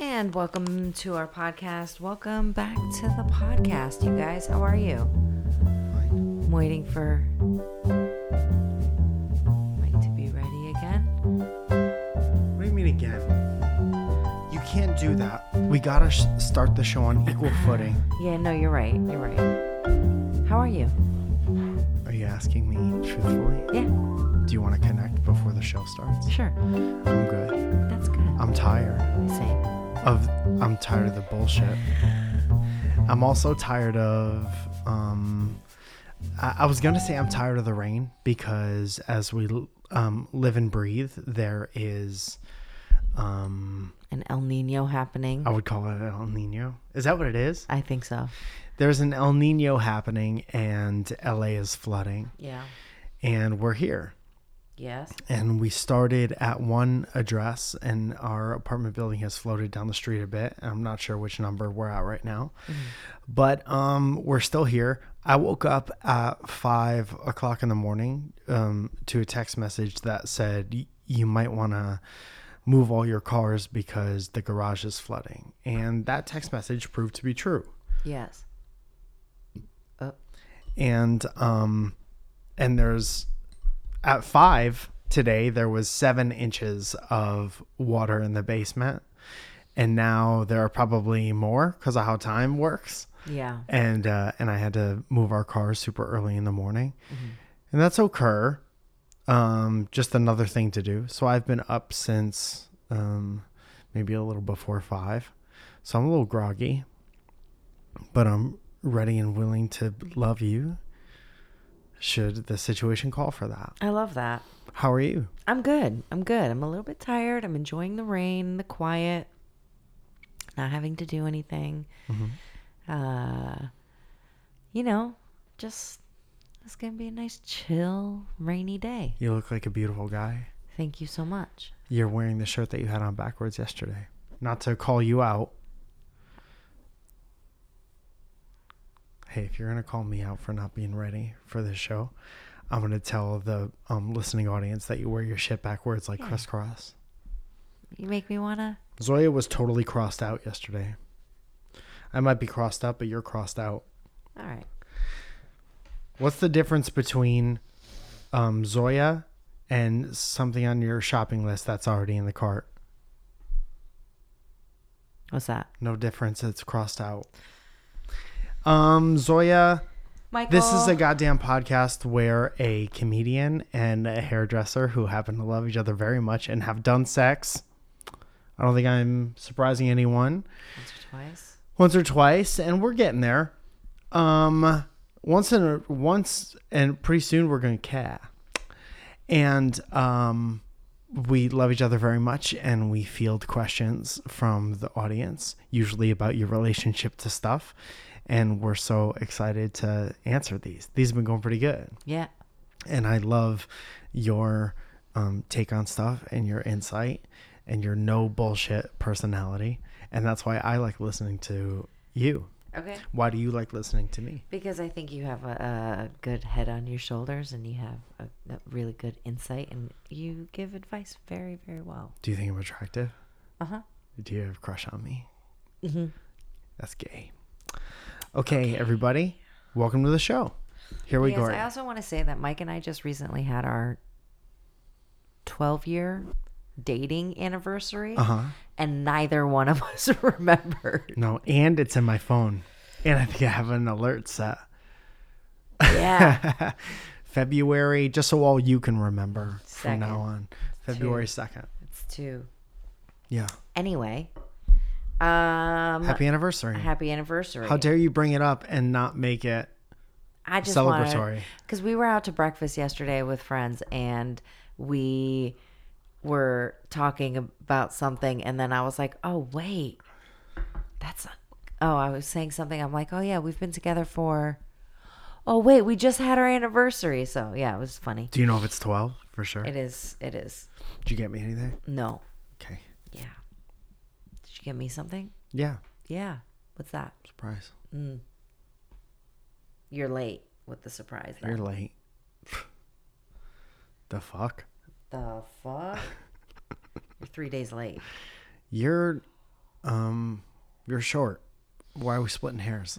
And welcome to our podcast. Welcome back to the podcast, you guys. How are you? I'm waiting for Mike to be ready again. What do you mean again? You can't do that. We gotta sh- start the show on equal footing. Yeah, no, you're right. You're right. How are you? Are you asking me truthfully? Yeah, Do you want to connect before the show starts? sure. I'm good. That's good. I'm tired Same. Of. I'm tired of the bullshit. I'm also tired of. Um, I, I was gonna say I'm tired of the rain because as we um, live and breathe, there is. Um, An El Nino happening. I would call it El Nino. Is that what it is? I think so. There's an El Nino happening, and LA is flooding, Yeah. and we're here. Yes. And we started at one address, and our apartment building has floated down the street a bit. I'm not sure which number we're at right now, but um, we're still here. I woke up at five o'clock in the morning um, to a text message that said you might want to move all your cars because the garage is flooding, and that text message proved to be true. Yes. Oh, and um and there's at five today there was seven inches of water in the basement. And now there are probably more because of how time works. Yeah. and uh and i had to move our car super early in the morning. And that's okay. Um just another thing to do. So i've been up since um maybe a little before five. So i'm a little groggy but i'm ready and willing to love you should the situation call for that I love that. how are you I'm good. I'm good. I'm a little bit tired. I'm enjoying the rain, the quiet, not having to do anything. Uh, you know, just it's gonna be a nice, chill, rainy day. you look like a beautiful guy Thank you so much. you're wearing the shirt that you had on backwards yesterday not to call you out hey if you're gonna call me out for not being ready for this show i'm gonna tell the um, listening audience that you wear your shit backwards like Yeah. crisscross You make me wanna. zoya was totally crossed out yesterday i might be crossed up but you're crossed out All right. what's the difference between um, zoya and something on your shopping list that's already in the cart What's that? No difference. It's crossed out. Um, Zoya, Michael. this is a goddamn podcast where a comedian and a hairdresser who happen to love each other very much and have done sex. I don't think I'm surprising anyone. once or twice. Once or twice, and we're getting there. Um, once in a, once and pretty soon we're gonna cat. And um, we love each other very much, and we field questions from the audience, usually about your relationship to stuff. And we're so excited to answer these. These have been going pretty good Yeah. and I love your um, take on stuff and your insight and your no bullshit personality, and that's why I like listening to you. Okay. Why do you like listening to me? Because I think you have a, a good head on your shoulders and you have a, a really good insight and you give advice very, very well. Do you think I'm attractive? Uh huh. Do you have a crush on me? Mm-hmm. That's gay. Okay, everybody, welcome to the show. Here we yes, go. I also want to say that Mike and I just recently had our 12 year dating anniversary, Uh huh. and neither one of us remembered. No, and it's in my phone, and I think I have an alert set. Yeah. February, just so all you can remember from now on. February second. it's two. Yeah. Anyway, um, Happy anniversary. happy anniversary. How dare you bring it up and not make it I just celebratory? because we were out to breakfast yesterday with friends and we were talking about something and then I was like, "Oh, wait. That's not, Oh, I was saying something. I'm like, "Oh yeah, we've been together for Oh, wait, we just had our anniversary." So, yeah, it was funny. Do you know if it's 12 for sure? It is it is. Did you get me anything? No. Okay. Did you get me something? Yeah. Yeah. What's that? Surprise. You're late with the surprise. You're late. the fuck? The fuck? You're three days late. You're Um, you're short. Why are we splitting hairs?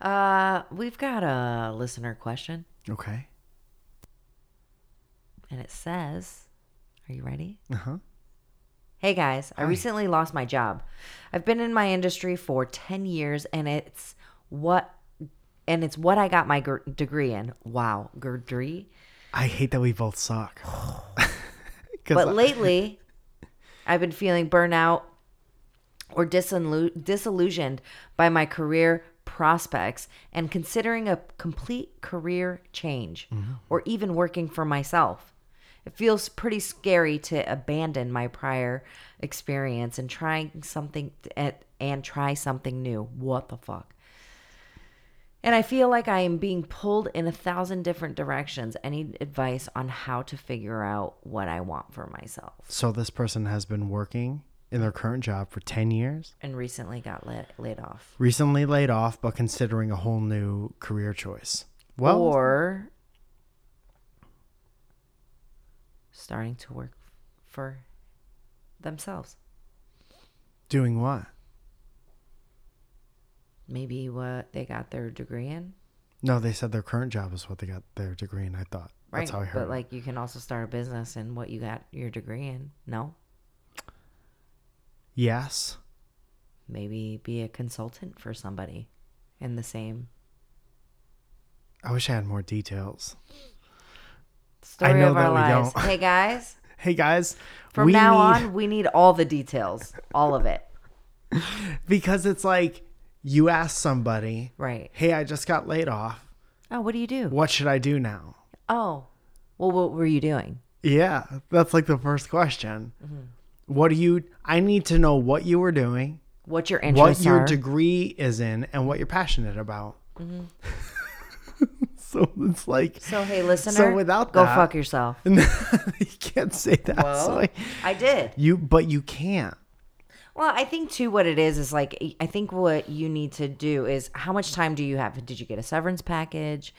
Uh, we've got a listener question, Okay. and it says, "Are you ready?" Uh huh. Hey guys, I recently lost my job. I've been in my industry for 10 years and it's what and it's what I got my gr- degree in. Wow, degree. I hate that we both suck. But I- lately I've been feeling burnout or disillu- disillusioned by my career prospects and considering a complete career change mm-hmm. or even working for myself. It feels pretty scary to abandon my prior experience and trying something at, and try something new. What the fuck? And I feel like I am being pulled in a thousand different directions. Any advice on how to figure out what I want for myself. so this person has been working in their current job for 10 years, And recently got laid, laid off. recently laid off, but considering a whole new career choice. Well, or starting to work for themselves. doing what? Maybe what they got their degree in. No, they said their current job is what they got their degree in. I thought Right. that's how I heard. but like you can also start a business in what you got your degree in. No? yes, Maybe be a consultant for somebody in the same I wish I had more details. Story of our lives. Hey guys, Hey guys, from now need- on we need all the details. All of it. because it's like you ask somebody, Right. "Hey, I just got laid off. Oh, what do you do? What should I do now?" Oh. Well, what were you doing? Yeah, that's like the first question. Mm-hmm. What do you? I need to know what you were doing, What your interest what your are. degree is in, and what you're passionate about. Mm-hmm. so it's like so hey, listener, So without go that- fuck yourself. you can't say that. Well, so I did. you, but you can't. Well, I think too what it is is like I think what you need to do is how much time do you have? Did you get a severance package?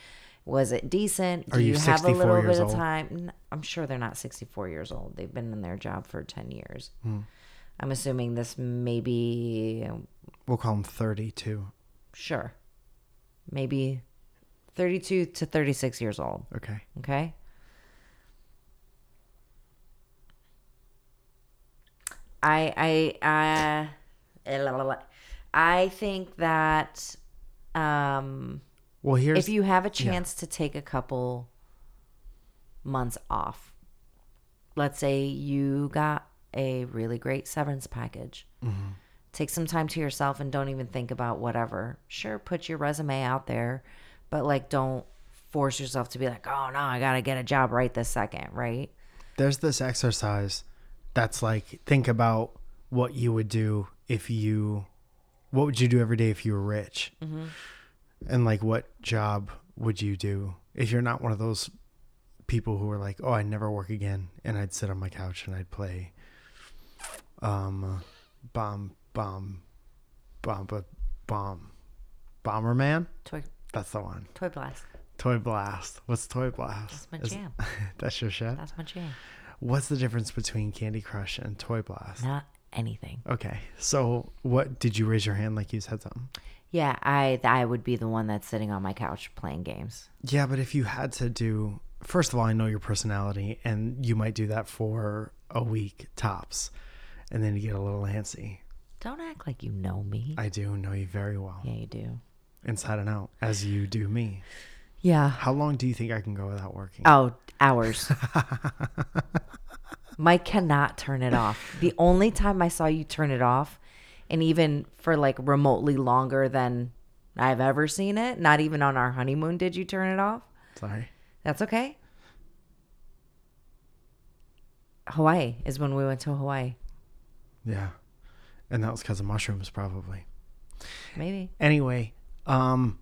Was it decent? Do Are you have a 64 little bit of old? time? I'm sure they're not 64 years old. They've been in their job for 10 years. Hmm. I'm assuming this maybe We'll call him thirty-two. sure. Maybe 32 to 36 years old, Okay. okay? I I uh I think that um Well, here's if you have a chance to take a couple months off, let's say you got a really great severance package. Take some time to yourself and don't even think about whatever. Sure, put your resume out there, but like don't force yourself to be like, oh no, I gotta get a job right this second, right? there's this exercise that's like think about what you would do if you what would you do every day if you were rich? And like what job would you do if you're not one of those people who are like oh i never work again and i'd sit on my couch and i'd play um bomb bomb bomb bomb bomb bomberman? Toy that's the one toy blast. toy blast what's toy blast That's my Is- jam. that's your shit That's my jam. What's the difference between Candy Crush and Toy Blast? Not anything. Okay, so what did you raise your hand like you said something? Yeah, I I would be the one that's sitting on my couch playing games. Yeah, but if you had to do, first of all, I know your personality, and you might do that for a week tops, and then you get a little antsy. Don't act like you know me. I do know you very well, yeah, you do. Inside and out, as you do me. Yeah. How long do you think I can go without working? Oh, hours. Mike cannot turn it off. The only time I saw you turn it off, and even for like remotely longer than I've ever seen it, not even on our honeymoon did you turn it off. Sorry. That's okay. Hawaii is when we went to Hawaii. Yeah, and that was because of mushrooms, probably. Maybe. Anyway, um,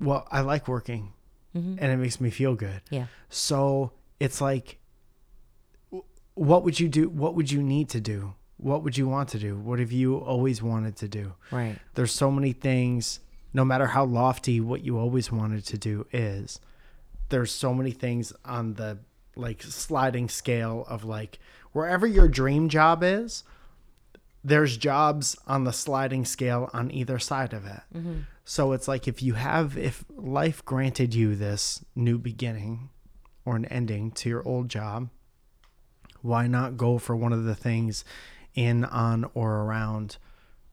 well, I like working, and it makes me feel good. Yeah. So it's like, what would you do? What would you need to do? What would you want to do? What have you always wanted to do? Right. There's so many things, no matter how lofty what you always wanted to do is, there's so many things on the like sliding scale of like wherever your dream job is, there's jobs on the sliding scale on either side of it. So it's like if you have, if life granted you this new beginning or an ending to your old job, why not go for one of the things in, on, or around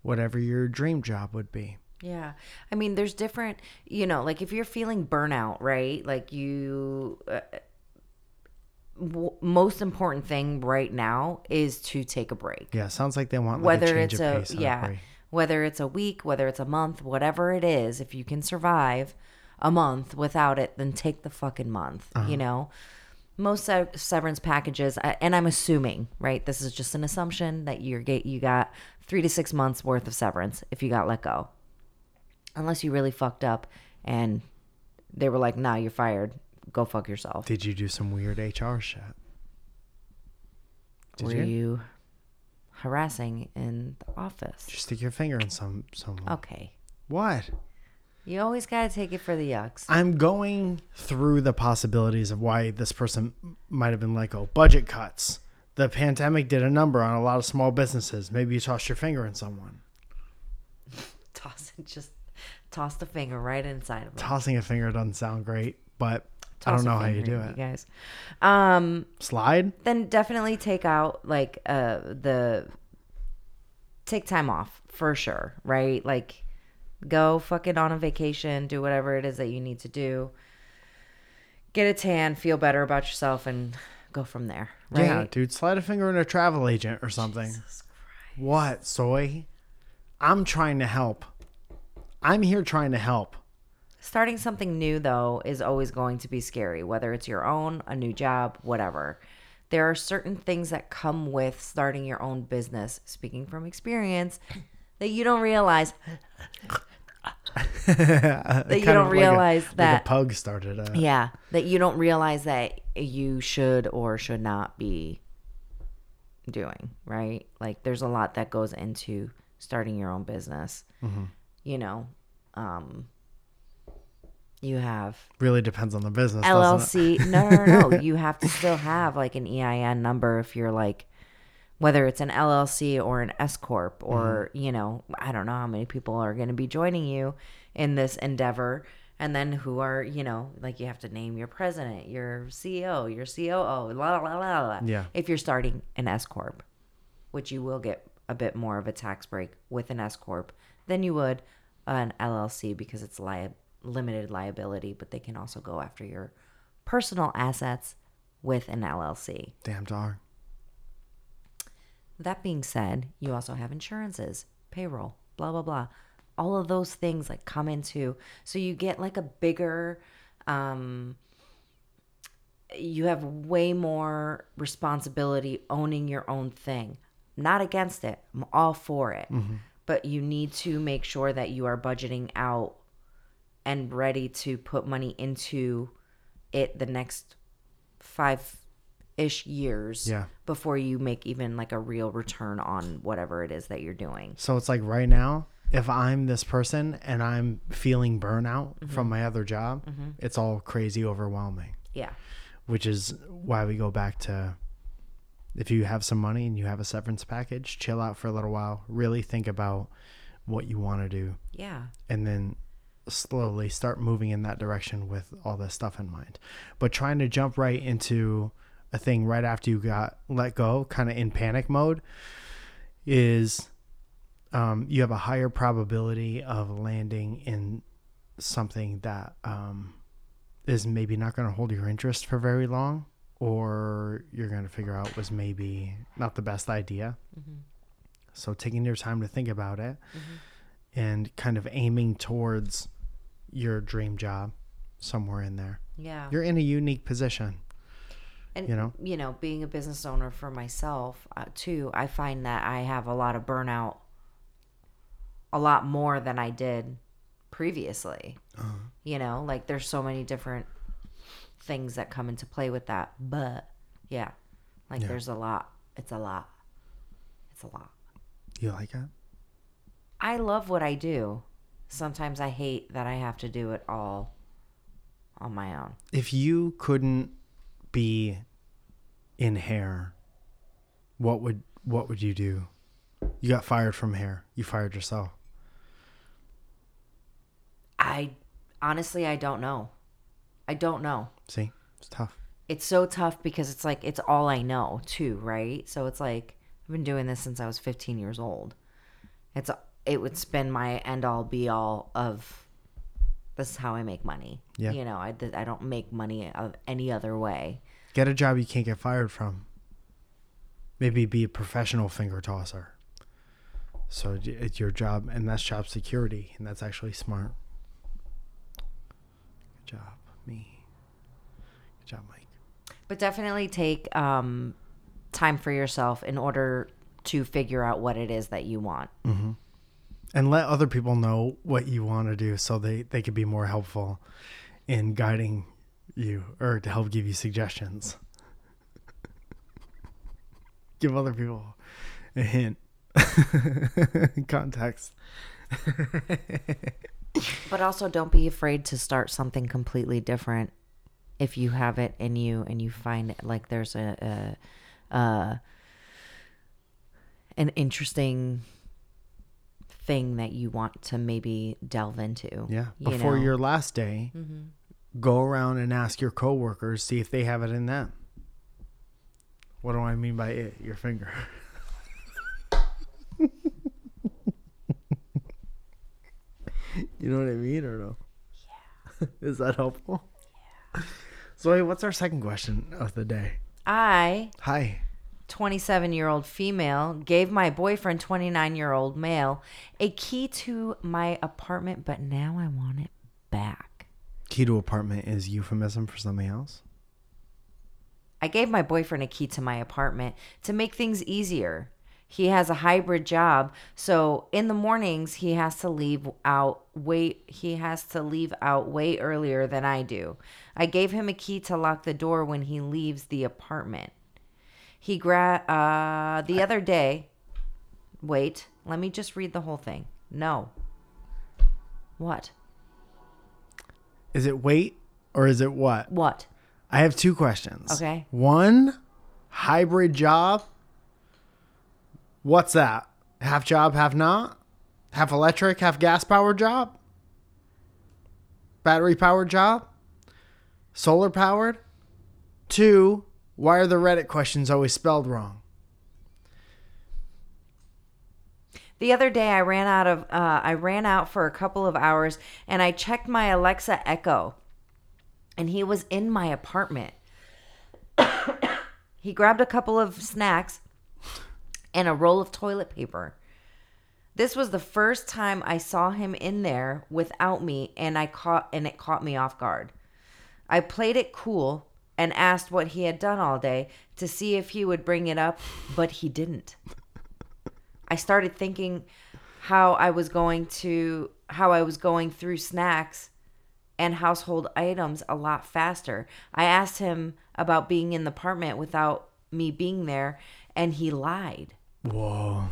whatever your dream job would be? Yeah. I mean, there's different, you know, like if you're feeling burnout, right? Like you, uh, w- most important thing right now is to take a break. Yeah, sounds like they want like whether a change it's of a, pace. yeah. Whether it's a week, whether it's a month, whatever it is, if you can survive a month without it, then take the fucking month, Uh-huh. you know? Most se- severance packages, and I'm assuming, right? This is just an assumption that you're get you got three to six months worth of severance if you got let go, unless you really fucked up and they were like, "Nah, you're fired. Go fuck yourself." Did you do some weird HR shit? Did were you? you? Harassing in the office? You stick your finger in some someone? Okay, What? you always gotta take it for the yucks. I'm going through the possibilities of why this person might have been let go. Budget cuts. The pandemic did a number on a lot of small businesses. Maybe you tossed your finger in someone. toss it, just toss the finger right inside of them. Tossing a finger doesn't sound great, but I don't know how you do it. guys. Um, Slide? then definitely take out like uh the take time off for sure, right? Like go fucking on a vacation, do whatever it is that you need to do. Get a tan, feel better about yourself, and go from there. Right? Yeah, dude, slide a finger in a travel agent or something. What, soy? I'm trying to help. I'm here trying to help. Starting something new, though, is always going to be scary, whether it's your own, a new job, whatever. There are certain things that come with starting your own business, speaking from experience, that you don't realize. that you don't realize like that- a pug started. A, Yeah, that you don't realize that you should or should not be doing, right? Like there's a lot that goes into starting your own business. You know, um you have Really depends on the business. LLC. No, no, no. You have to still have like an EIN number if you're like, whether it's an LLC or an S corp, or Mm-hmm. you know, I don't know how many people are going to be joining you in this endeavor, and then who are you know, like you have to name your president, your CEO, your COO, la la la la. la. Yeah. If you're starting an S corp, which you will get a bit more of a tax break with an S corp than you would an LLC because it's li- limited liability, but they can also go after your personal assets with an LLC. Damn dog. That being said, you also have insurances, payroll, blah blah blah. All of those things like come into so you get like a bigger um you have way more responsibility owning your own thing. Not against it. I'm all for it. But you need to make sure that you are budgeting out and ready to put money into it the next five ish years Yeah. before you make even like a real return on whatever it is that you're doing. So it's like right now, if I'm this person and I'm feeling burnout Mm-hmm. from my other job, it's all crazy overwhelming. Yeah. Which is why we go back to if you have some money and you have a severance package, chill out for a little while, really think about what you want to do, Yeah. and then slowly start moving in that direction with all this stuff in mind. But trying to jump right into a thing right after you got let go, kind of in panic mode, is um, you have a higher probability of landing in something that um, is maybe not going to hold your interest for very long, or you're going to figure out was maybe not the best idea. So taking your time to think about it and kind of aiming towards your dream job somewhere in there. Yeah. You're in a unique position. and you know? you know, being a business owner for myself uh, too, I find that I have a lot of burnout a lot more than I did previously. You know, like there's so many different things that come into play with that. But yeah, like Yeah. there's a lot. It's a lot. It's a lot. You like it? I love what I do. Sometimes I hate that I have to do it all on my own. If you couldn't be in hair what would what would you do? You got fired from here. You fired yourself. I honestly, I don't know. I don't know. See, it's tough. It's so tough because it's like it's all I know too, right? So it's like I've been doing this since I was 15 years old. It's it would spend my end all be all of this is how I make money. Yeah. You know, I I don't make money of any other way. Get a job you can't get fired from. Maybe be a professional finger tosser. So it's your job, and that's job security, and that's actually smart. Good job, me. Good job, Mike. But definitely take um, time for yourself in order to figure out what it is that you want. And let other people know what you want to do so they, they could be more helpful in guiding you or to help give you suggestions. give other people a hint, context. But also, don't be afraid to start something completely different if you have it in you and you find like there's a, a uh, an interesting thing that you want to maybe delve into. Yeah. you Before know? Mm-hmm. your last day, go around and ask your coworkers, see if they have it in them. What do I mean by it? Your finger. you know what I mean or no? Yeah. Is that helpful? Yeah. So, hey, what's our second question of the day? I, Hi. 27 year old female, gave my boyfriend, 29 year old male, a key to my apartment, but now I want it back. Key to apartment is euphemism for something else. I gave my boyfriend a key to my apartment to make things easier. He has a hybrid job, so in the mornings he has to leave out way he has to leave out way earlier than I do. I gave him a key to lock the door when he leaves the apartment. He gra- uh the other day Wait, let me just read the whole thing. No. What? Is it wait or is it what? What? I have two questions. Okay. One, hybrid job. What's that? Half job, half not? Half electric, half gas powered job? Battery powered job? Solar powered? Two, why are the Reddit questions always spelled wrong? The other day I ran out of uh, I ran out for a couple of hours and I checked my Alexa Echo and he was in my apartment. he grabbed a couple of snacks and a roll of toilet paper. This was the first time I saw him in there without me and I caught and it caught me off guard. I played it cool and asked what he had done all day to see if he would bring it up, but he didn't. I started thinking how I was going to how I was going through snacks and household items a lot faster. I asked him about being in the apartment without me being there and he lied. Whoa.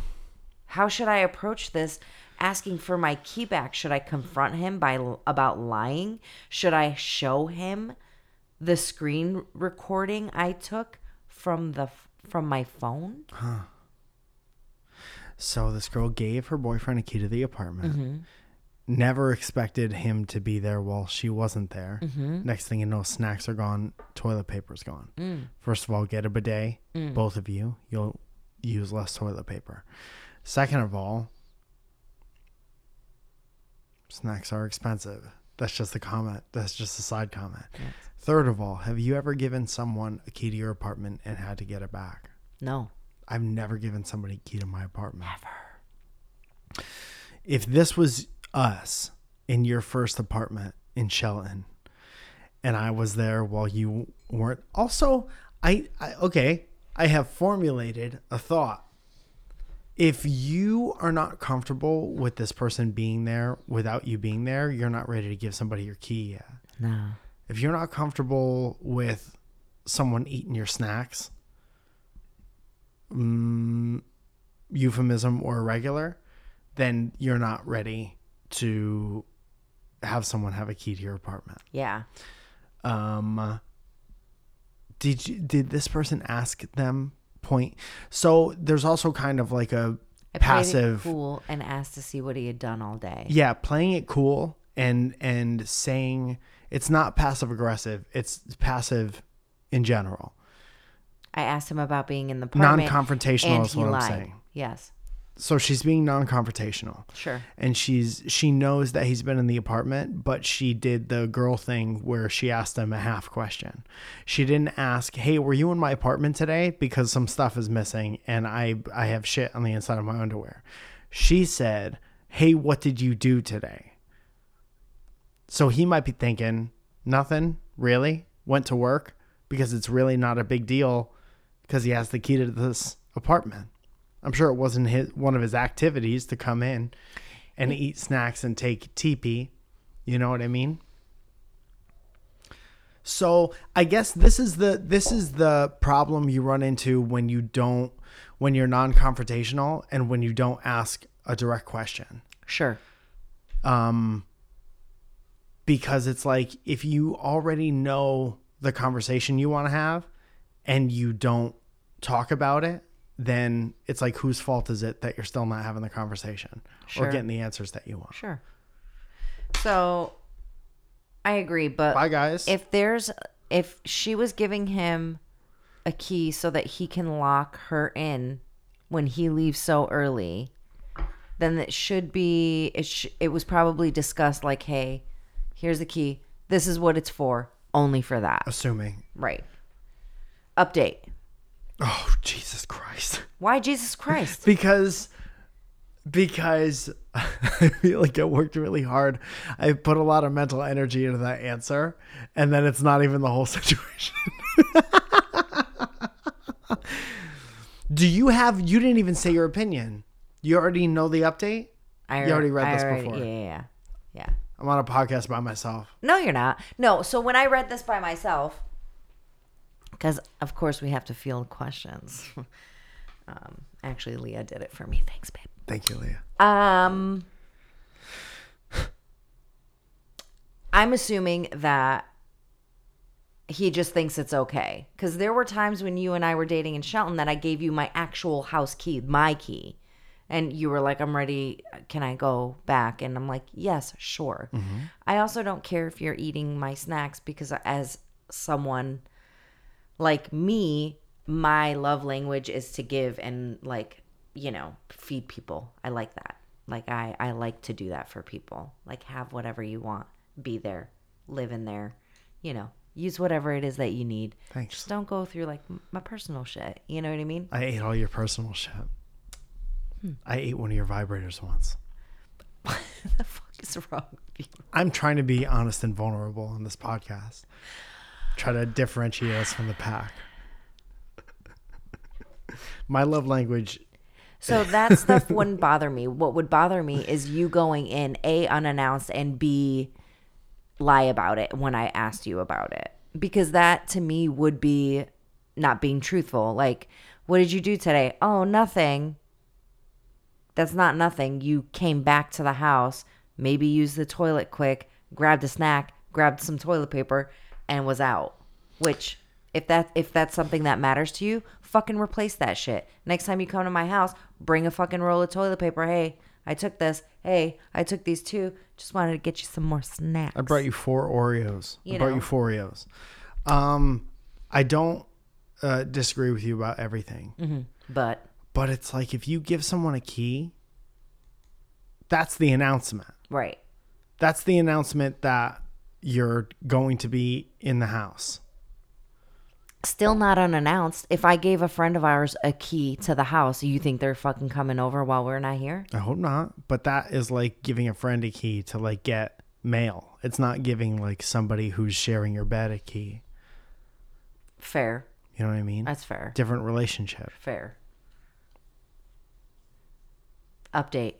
How should I approach this asking for my key back? Should I confront him by about lying? Should I show him the screen recording I took from the from my phone? Huh. So this girl gave her boyfriend a key to the apartment. Mm-hmm. Never expected him to be there while she wasn't there. Mm-hmm. Next thing you know, snacks are gone, toilet paper's gone. Mm. First of all, get a bidet, both of you. You'll use less toilet paper. Second of all, snacks are expensive. That's just a comment. That's just a side comment. Third of all, have you ever given someone a key to your apartment and had to get it back? No. I've never given somebody a key to my apartment. Never. If this was us in your first apartment in Shelton, and I was there while you weren't, also, I, I okay, I have formulated a thought. If you are not comfortable with this person being there without you being there, you're not ready to give somebody your key yet. No. If you're not comfortable with someone eating your snacks, mm, euphemism or regular, then you're not ready to have someone have a key to your apartment. Yeah. Um, did you, did this person ask them point. So there's also kind of like a I passive cool and asked to see what he had done all day. yeah playing it cool and and saying it's not passive aggressive it's passive in general. I asked him about being in the apartment. non-confrontational and is what i'm saying. Yes, so she's being non-confrontational. Sure. and she's she knows that he's been in the apartment but she did the girl thing where she asked him a half question. She didn't ask hey were you in my apartment today? Because some stuff is missing and i i have shit on the inside of my underwear. She said hey what did you do today so he might be thinking nothing really went to work because it's really not a big deal because he has the key to this apartment I'm sure it wasn't his one of his activities to come in and eat snacks and take TP. You know what I mean? So I guess this is the this is the problem you run into when you don't when you're non-confrontational and when you don't ask a direct question. Sure. Um because it's like if you already know the conversation you want to have and you don't talk about it, then it's like whose fault is it that you're still not having the conversation Sure. or getting the answers that you want? Sure. So I agree, but Bye guys. if there's if she was giving him a key so that he can lock her in when he leaves so early, then it should be it sh- it was probably discussed like, "Hey, here's the key. This is what it's for. Only for that." Assuming. Right. Update. Oh Jesus Christ. Why Jesus Christ? because because I feel like I worked really hard. I put a lot of mental energy into that answer, and then it's not even the whole situation. Do you have? You didn't even say your opinion. You already know the update. I You already read I this already- before. Yeah, yeah, yeah. Yeah. I'm on a podcast by myself. No, you're not. No. So when I read this by myself, because of course we have to field questions. um, actually, Leah did it for me. Thanks, babe. Thank you, Leah. Um, I'm assuming that he just thinks it's okay because there were times when you and I were dating in Shelton that I gave you my actual house key, my key, and you were like, "I'm ready. Can I go back?" And I'm like, "Yes, sure." Mm-hmm. I also don't care if you're eating my snacks because as someone like me, my love language is to give and like, you know, feed people. I like that. Like I I like to do that for people. Like have whatever you want. Be there. Live in there. You know, use whatever it is that you need. Thanks. Just don't go through like my personal shit. You know what I mean? I ate all your personal shit. Hmm. I ate one of your vibrators once. what the fuck is wrong with you? I'm trying to be honest and vulnerable on this podcast. Try to differentiate us from the pack. My love language, So that stuff wouldn't bother me. What would bother me is you going in A unannounced and B lie about it when I asked you about it. Because that to me would be not being truthful. Like, what did you do today? Oh, nothing. That's not nothing. You came back to the house, maybe used the toilet quick, grabbed a snack, grabbed some toilet paper, and was out. Which if that if that's something that matters to you, fucking replace that shit. Next time you come to my house, bring a fucking roll of toilet paper. Hey, I took this. Hey, I took these too. Just wanted to get you some more snacks. I brought you four Oreos. I You brought know. you four Oreos. Um, I don't uh, disagree with you about everything, But but it's like if you give someone a key, that's the announcement. right. That's the announcement that you're going to be in the house. Still not unannounced. If I gave a friend of ours a key to the house, you think they're fucking coming over while we're not here? I hope not, but that is like giving a friend a key to like get mail. It's not giving like somebody who's sharing your bed a key. Fair. You know what I mean? That's fair. Different relationship. Fair. Update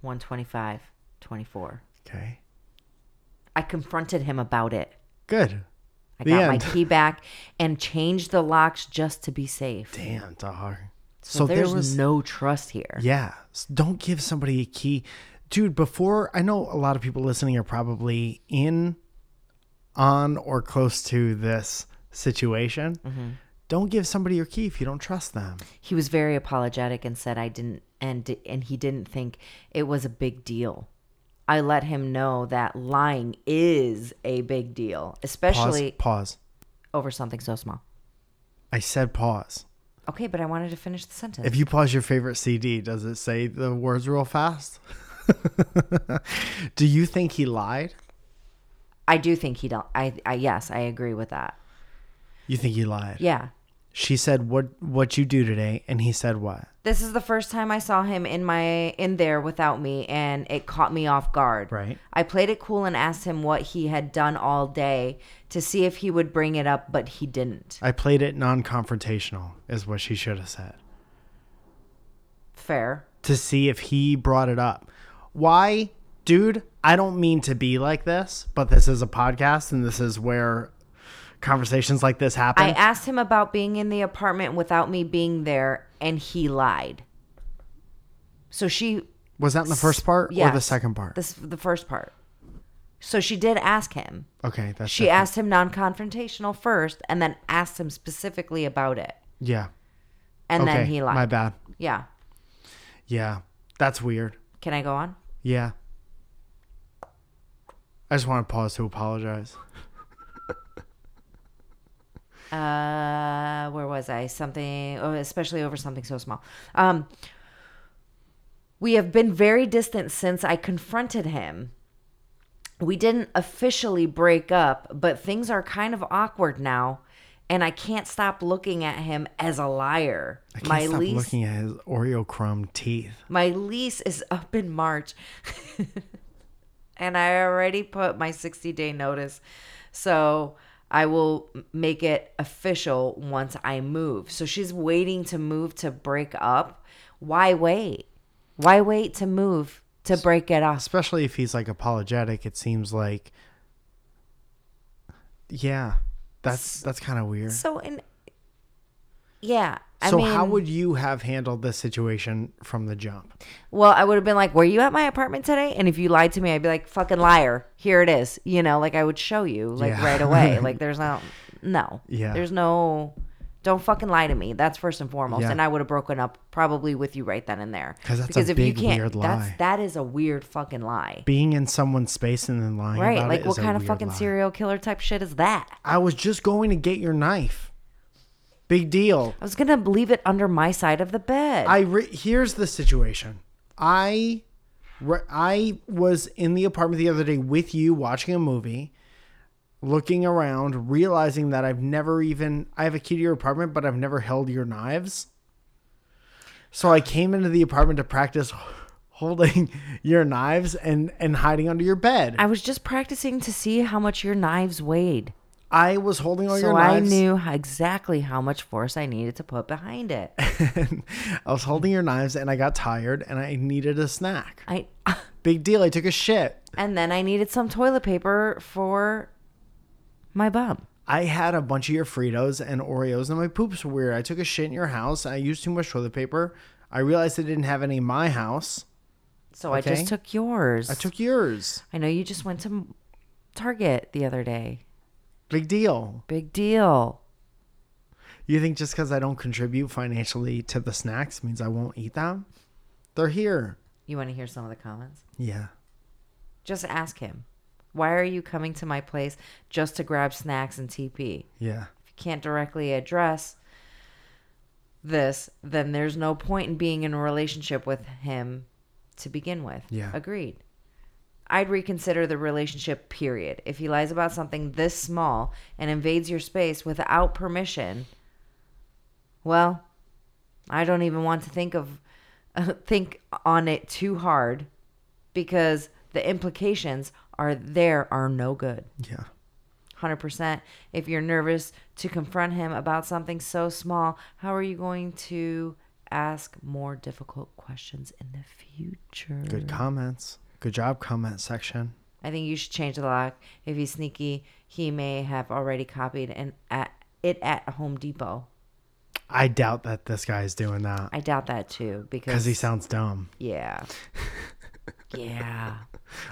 125 24. Okay. I confronted him about it. Good. I The got end. my key back and changed the locks just to be safe. Damn, dog. So, So, there's there was no trust here. Yeah. S- Don't give somebody a key. Dude, before I know a lot of people listening are probably in on or close to this situation. Mm-hmm. Don't give somebody your key if you don't trust them. He was very apologetic and said I didn't and and he didn't think it was a big deal. I let him know that lying is a big deal, Pause. especially Pause. over something so small. I said pause. Okay, but I wanted to finish the sentence. If you pause your favorite CD, does it say the words real fast? Do you think he lied? I do think he don't. I, I yes, I agree with that. You think he lied? Yeah, She said, "What what you do today?" And he said, "What?" this is the first time I saw him in my in there without me, and it caught me off guard. Right. I played it cool and asked him what he had done all day to see if he would bring it up, but he didn't. I played it non-confrontational, is what she should have said. Fair. To see if he brought it up. Why, dude? I don't mean to be like this, but this is a podcast, and this is where conversations like this happen. I asked him about being in the apartment without me being there, and he lied. So she was that in the first part or the second part? this the first part. So she did ask him. okay, that's She different. asked him non-confrontational first, and then asked him specifically about it, Yeah. and okay. then he lied. My bad. Yeah. Yeah, that's weird. Can I go on? Yeah. I just want to pause to apologize. Uh, where was I? Something, oh, especially over something so small. Um, we have been very distant since I confronted him. We didn't officially break up, but things are kind of awkward now, and I can't stop looking at him as a liar. I can't my stop lease, looking at his Oreo crumb teeth. my lease is up in March, and I already put my 60 day notice. So I will make it official once I move. So she's waiting to move to break up. Why wait? Why wait to move to break it off? Especially if he's like apologetic, it seems like Yeah. That's that's kind of weird. So, in yeah, I so mean, how would you have handled this situation from the jump? Well, I would have been like, "Were you at my apartment today?" And if you lied to me, I'd be like, "Fucking liar! Here it is." You know, like I would show you like Yeah. right away. like there's no, no, Yeah. there's no. Don't fucking lie to me. That's first and foremost. Yeah. And I would have broken up probably with you right then and there. that's a because if big, you can't, weird that's lie. that is a weird fucking lie. Being in someone's space and then lying Right? about Like it what is a kind of fucking lie. serial killer type shit is that? I was just going to get your knife. Big deal. I was gonna leave it under my side of the bed. I re- here's the situation. I re- I was in the apartment the other day with you watching a movie, looking around, realizing that I've never even I have a key to your apartment, but I've never held your knives. So I came into the apartment to practice holding your knives and and hiding under your bed. I was just practicing to see how much your knives weighed. I was holding all So your knives. So I knew how- exactly how much force I needed to put behind it. I was holding your knives and I got tired and I needed a snack. I Big deal. I took a shit. and then I needed some toilet paper for my bum. I had a bunch of your Fritos and Oreos, and my poops were weird. I took a shit in your house. I used too much toilet paper. I realized I didn't have any in my house. So I just took yours. I took yours. I know you just went to Target the other day. Big deal. Big deal. You think just because I don't contribute financially to the snacks means I won't eat them? They're here. You want to hear some of the comments? Yeah. Just ask him. Why are you coming to my place just to grab snacks and TP? Yeah. If you can't directly address this, then there's no point in being in a relationship with him to begin with. Yeah. Agreed. I'd reconsider the relationship, period. If he lies about something this small and invades your space without permission, well, I don't even want to think of think on it too hard because the implications are there are no good. Yeah. 100%. If you're nervous to confront him about something so small, how are you going to ask more difficult questions in the future? Good comments. Good job, comment section. I think you should change the lock. If he's sneaky, he may have already copied and at it at Home Depot. I doubt that this guy is doing that I doubt that too because he sounds dumb. yeah. yeah.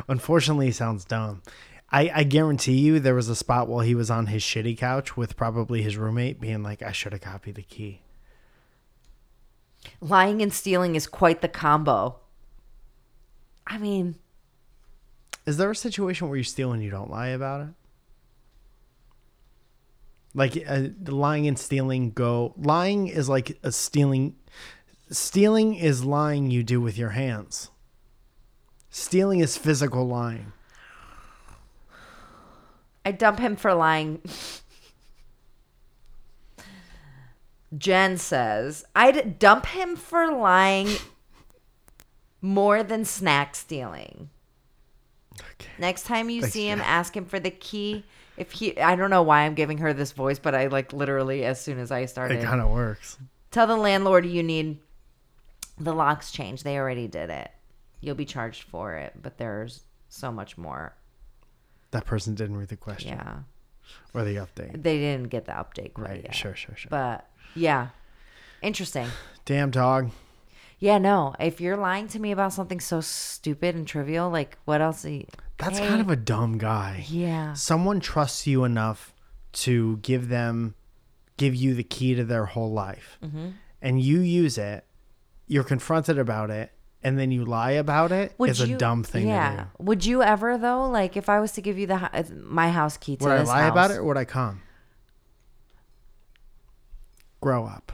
Unfortunately, he sounds dumb. I, I guarantee you there was a spot while he was on his shitty couch with probably his roommate being like, I should have copied the key. Lying and stealing is quite the combo. I mean, Is there a situation where you steal and you don't lie about it? Like uh, lying and stealing go. Lying is like a stealing. Stealing is lying you do with your hands. Stealing is physical lying. I dump him for lying. Jen says, I'd dump him for lying more than snack stealing. Okay. Next time you Thanks, see him, ask him for the key. If he, I don't know why I'm giving her this voice, but I like literally as soon as I started, It kind of works. tell the landlord you need the locks changed. They already did it. You'll be charged for it, but there's so much more. That person didn't read the question Yeah, or the update. they didn't get the update quite Right. yet. Sure, sure, sure. But yeah, interesting. Damn dog. Yeah, no. If you're lying to me about something so stupid and trivial, like what else? You, That's Hey. kind of a dumb guy. yeah. Someone trusts you enough to give them, give you the key to their whole life, Mm-hmm. and you use it. You're confronted about it, and then you lie about it? it. Is a dumb thing Yeah. to do. Would you ever though? Like, if I was to give you the my house key to this? Would I lie house, about it or would I come? Grow up.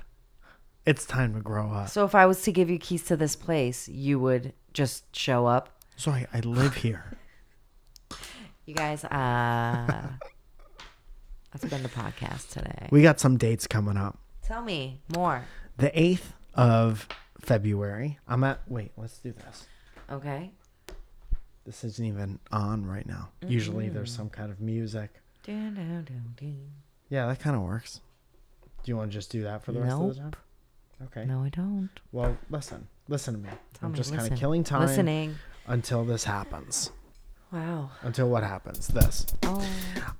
It's time to grow up. So if I was to give you keys to this place, you would just show up. Sorry, I live here. You guys, uh, that's been the podcast today. We got some dates coming up. Tell me more. The 8th of February. I'm at, wait, let's do this. Okay. This isn't even on right now. Usually there's some kind of music. Dun, dun, dun. Yeah, that kind of works. Do you want to just do that for the rest of the Nope. time? Okay. No, I don't. Well, listen. Listen to me. Tell I'm me, just kind listen. of killing time Listening. until this happens. Wow. Until what happens? This. Oh.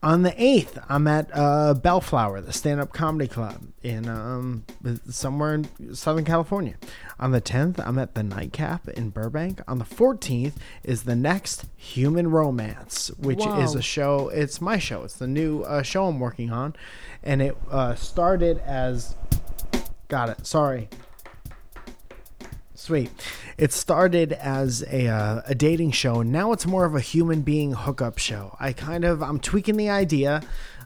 On the 8th, I'm at uh, Bellflower, the stand up comedy club in um, somewhere in Southern California. On the 10th, I'm at the Nightcap in Burbank. On the 14th is the next Human Romance, which is a show. It's my show. It's the new uh, show I'm working on. And it uh, started as. Got it. Sorry. Sweet. It started as a uh, a dating show, and now it's more of a human being hookup show. I kind of I'm tweaking the idea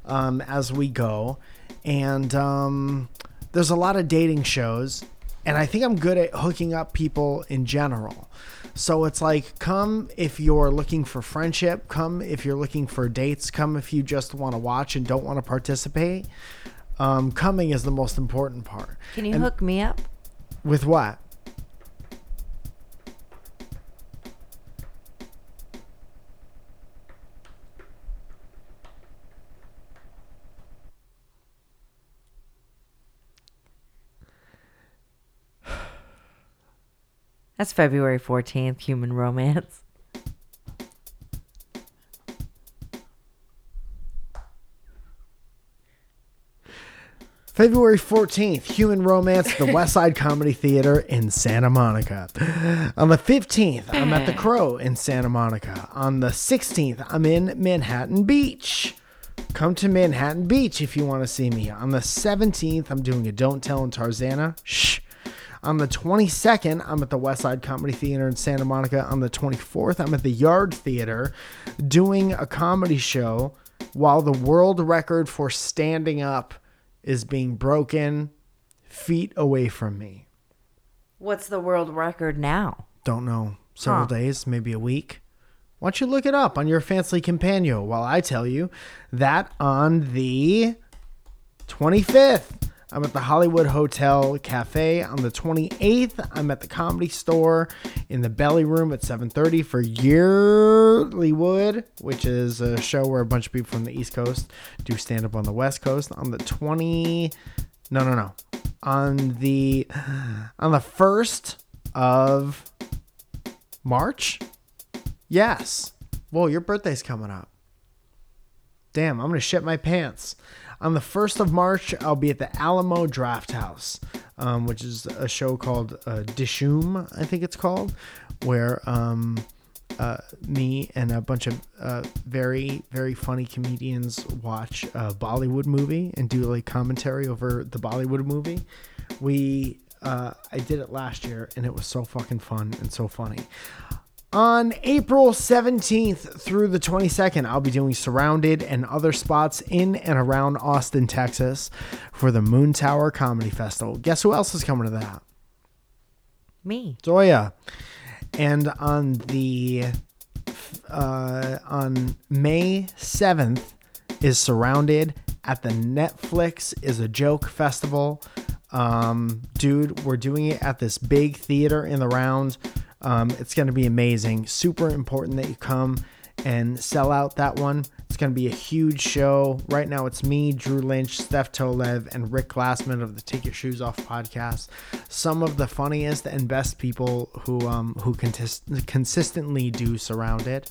um, as we go, and um, there's a lot of dating shows, and I think I'm good at hooking up people in general. So it's like, come if you're looking for friendship, come if you're looking for dates, come if you just want to watch and don't want to participate. Um, coming is the most important part. Can you And- hook me up? With what? That's February 14th, Human Romance. February 14th, Human Romance, at the West Side Comedy Theater in Santa Monica. On the 15th, I'm at the Crow in Santa Monica. On the 16th, I'm in Manhattan Beach. Come to Manhattan Beach if you want to see me. On the 17th, I'm doing a Don't Tell in Tarzana. Shh. On the 22nd, I'm at the West Side Comedy Theater in Santa Monica. On the 24th, I'm at the Yard Theater doing a comedy show while the world record for standing up is being broken feet away from me. What's the world record now? Don't know. Several Huh. days, maybe a week. Why don't you look it up on your fancy companion while I tell you that on the 25th, I'm at the Hollywood Hotel Cafe. On the 28th, I'm at the Comedy Store in the Belly Room at 7:30 for Yearlywood, which is a show where a bunch of people from the East Coast do stand up on the West Coast. On the 20 No, no, no. On the on the 1st of March? Yes. Well, your birthday's coming up. Damn, I'm to shit my pants. On the 1st of March, I'll be at the Alamo Drafthouse, um, which is a show called uh, Dishoom, I think it's called, where um, uh, me and a bunch of uh, very very funny comedians watch a Bollywood movie and do like commentary over the Bollywood movie. We uh, I did it last year and it was so fucking fun and so funny. On April 17th through the 22nd, I'll be doing Surrounded and other spots in and around Austin, Texas for the Moontower Comedy Festival. Guess who else is coming to that? Me. Zoya. And on the uh, on May 7th is Surrounded at the Netflix is a joke festival. Um, dude, we're doing it at this big theater in the round. Um, it's going to be amazing. Super important that you come and sell out that one. It's going to be a huge show. Right now, it's me, Drew Lynch, Steph Tolev, and Rick Glassman of the Take Your Shoes Off podcast. Some of the funniest and best people who um, who consistently do Surrounded.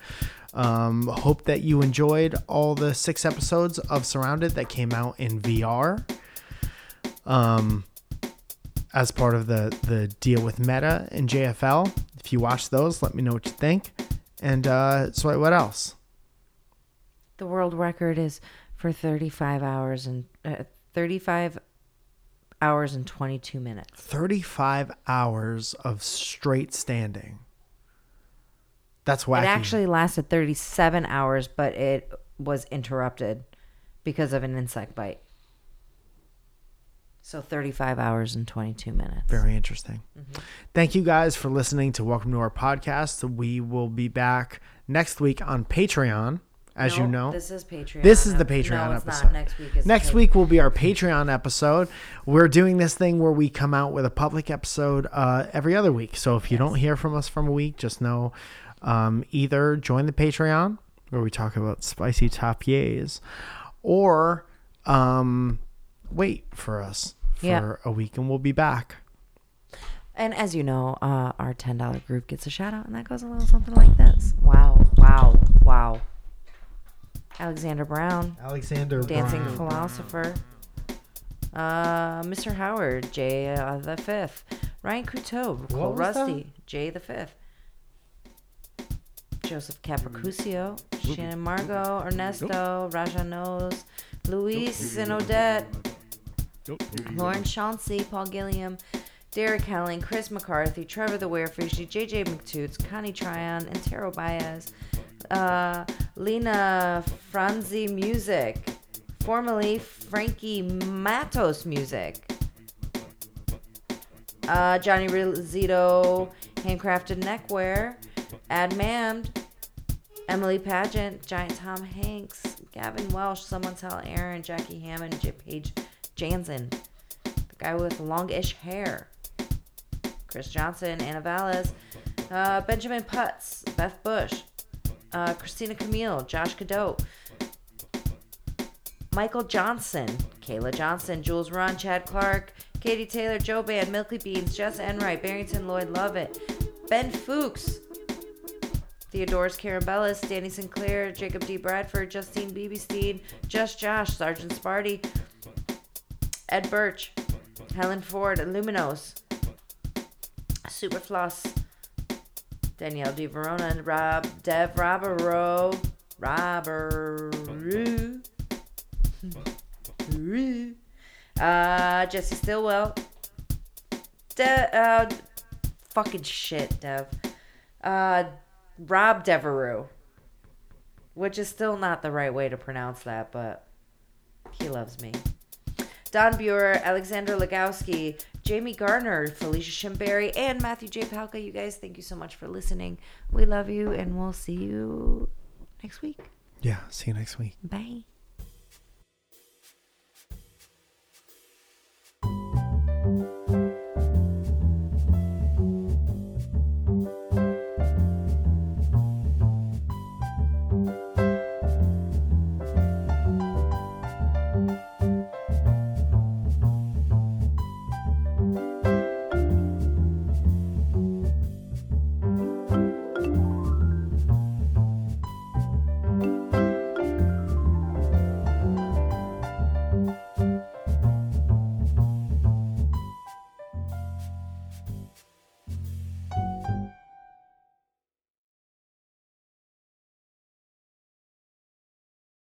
Um, hope that you enjoyed all the six episodes of Surrounded that came out in VR. Um, as part of the the deal with Meta and JFL. If you watch those, let me know what you think. And uh, so what else? The world record is for 35 hours and uh, 35 hours and 22 minutes. 35 hours of straight standing. That's wacky. It actually lasted 37 hours, but it was interrupted because of an insect bite. So 35 hours and 22 minutes. Very interesting. Thank you guys for listening to Welcome to our podcast. We will be back next week on Patreon, as you know. This is Patreon. This is the No, Patreon it's episode. Next week is Next week will be our Patreon episode. We're doing this thing where we come out with a public episode uh, every other week. So if you don't hear from us from a week, just know um, either join the Patreon where we talk about spicy tapiers, or um, wait for us for Yeah. a week and we'll be back. And as you know, uh, our $10 group gets a shout out, and that goes a little something like this. Wow, wow, wow. Alexander Brown, Alexander Dancing Brown. Philosopher. Uh, Mr. Howard, J uh, the Fifth. Ryan Couteau, Cole was that? Rusty, Jay the Fifth. Joseph Capricusio, Shannon Margot, Ernesto, Raja Nose, Luis and Odette, Lauren Chauncey, Paul Gilliam, Derek Helling, Chris McCarthy, Trevor the Werefishy, JJ McToots, Connie Tryon, and Taro Baez, uh, Lena Franzi Music, formerly Frankie Matos Music, uh, Johnny Rizito, Handcrafted Neckwear, Admand, Emily Pageant, Giant Tom Hanks, Gavin Welsh, Someone Tell Aaron, Jackie Hammond, J- Paige Jansen, the guy with longish hair, Chris Johnson, Anna Valles, uh, Benjamin Putz, Beth Bush, uh, Christina Camille, Josh Cadeau, Michael Johnson, Kayla Johnson, Jules Ron, Chad Clark, Katie Taylor, Joe Band, Milky Beans, Jess Enright, Barrington Lloyd Lovett, Ben Fuchs, Theodorus Carabellis, Danny Sinclair, Jacob D. Bradford, Justine Beebestein, Just Josh, Sergeant Sparty, Ed Birch, Helen Ford, Luminos, Superfloss, Danielle D. Verona, and Rob, Dev Robero, Robert, uh, Jesse Stillwell, De- uh, fucking shit, Dev, uh, Rob Devereux, which is still not the right way to pronounce that, but he loves me. Don Buer, Alexander Legowski, Jamie Garner, Felicia Shimberry, and Matthew J. Palka. You guys, thank you so much for listening. We love you, and we'll see you next week. Yeah, see you next week. Bye.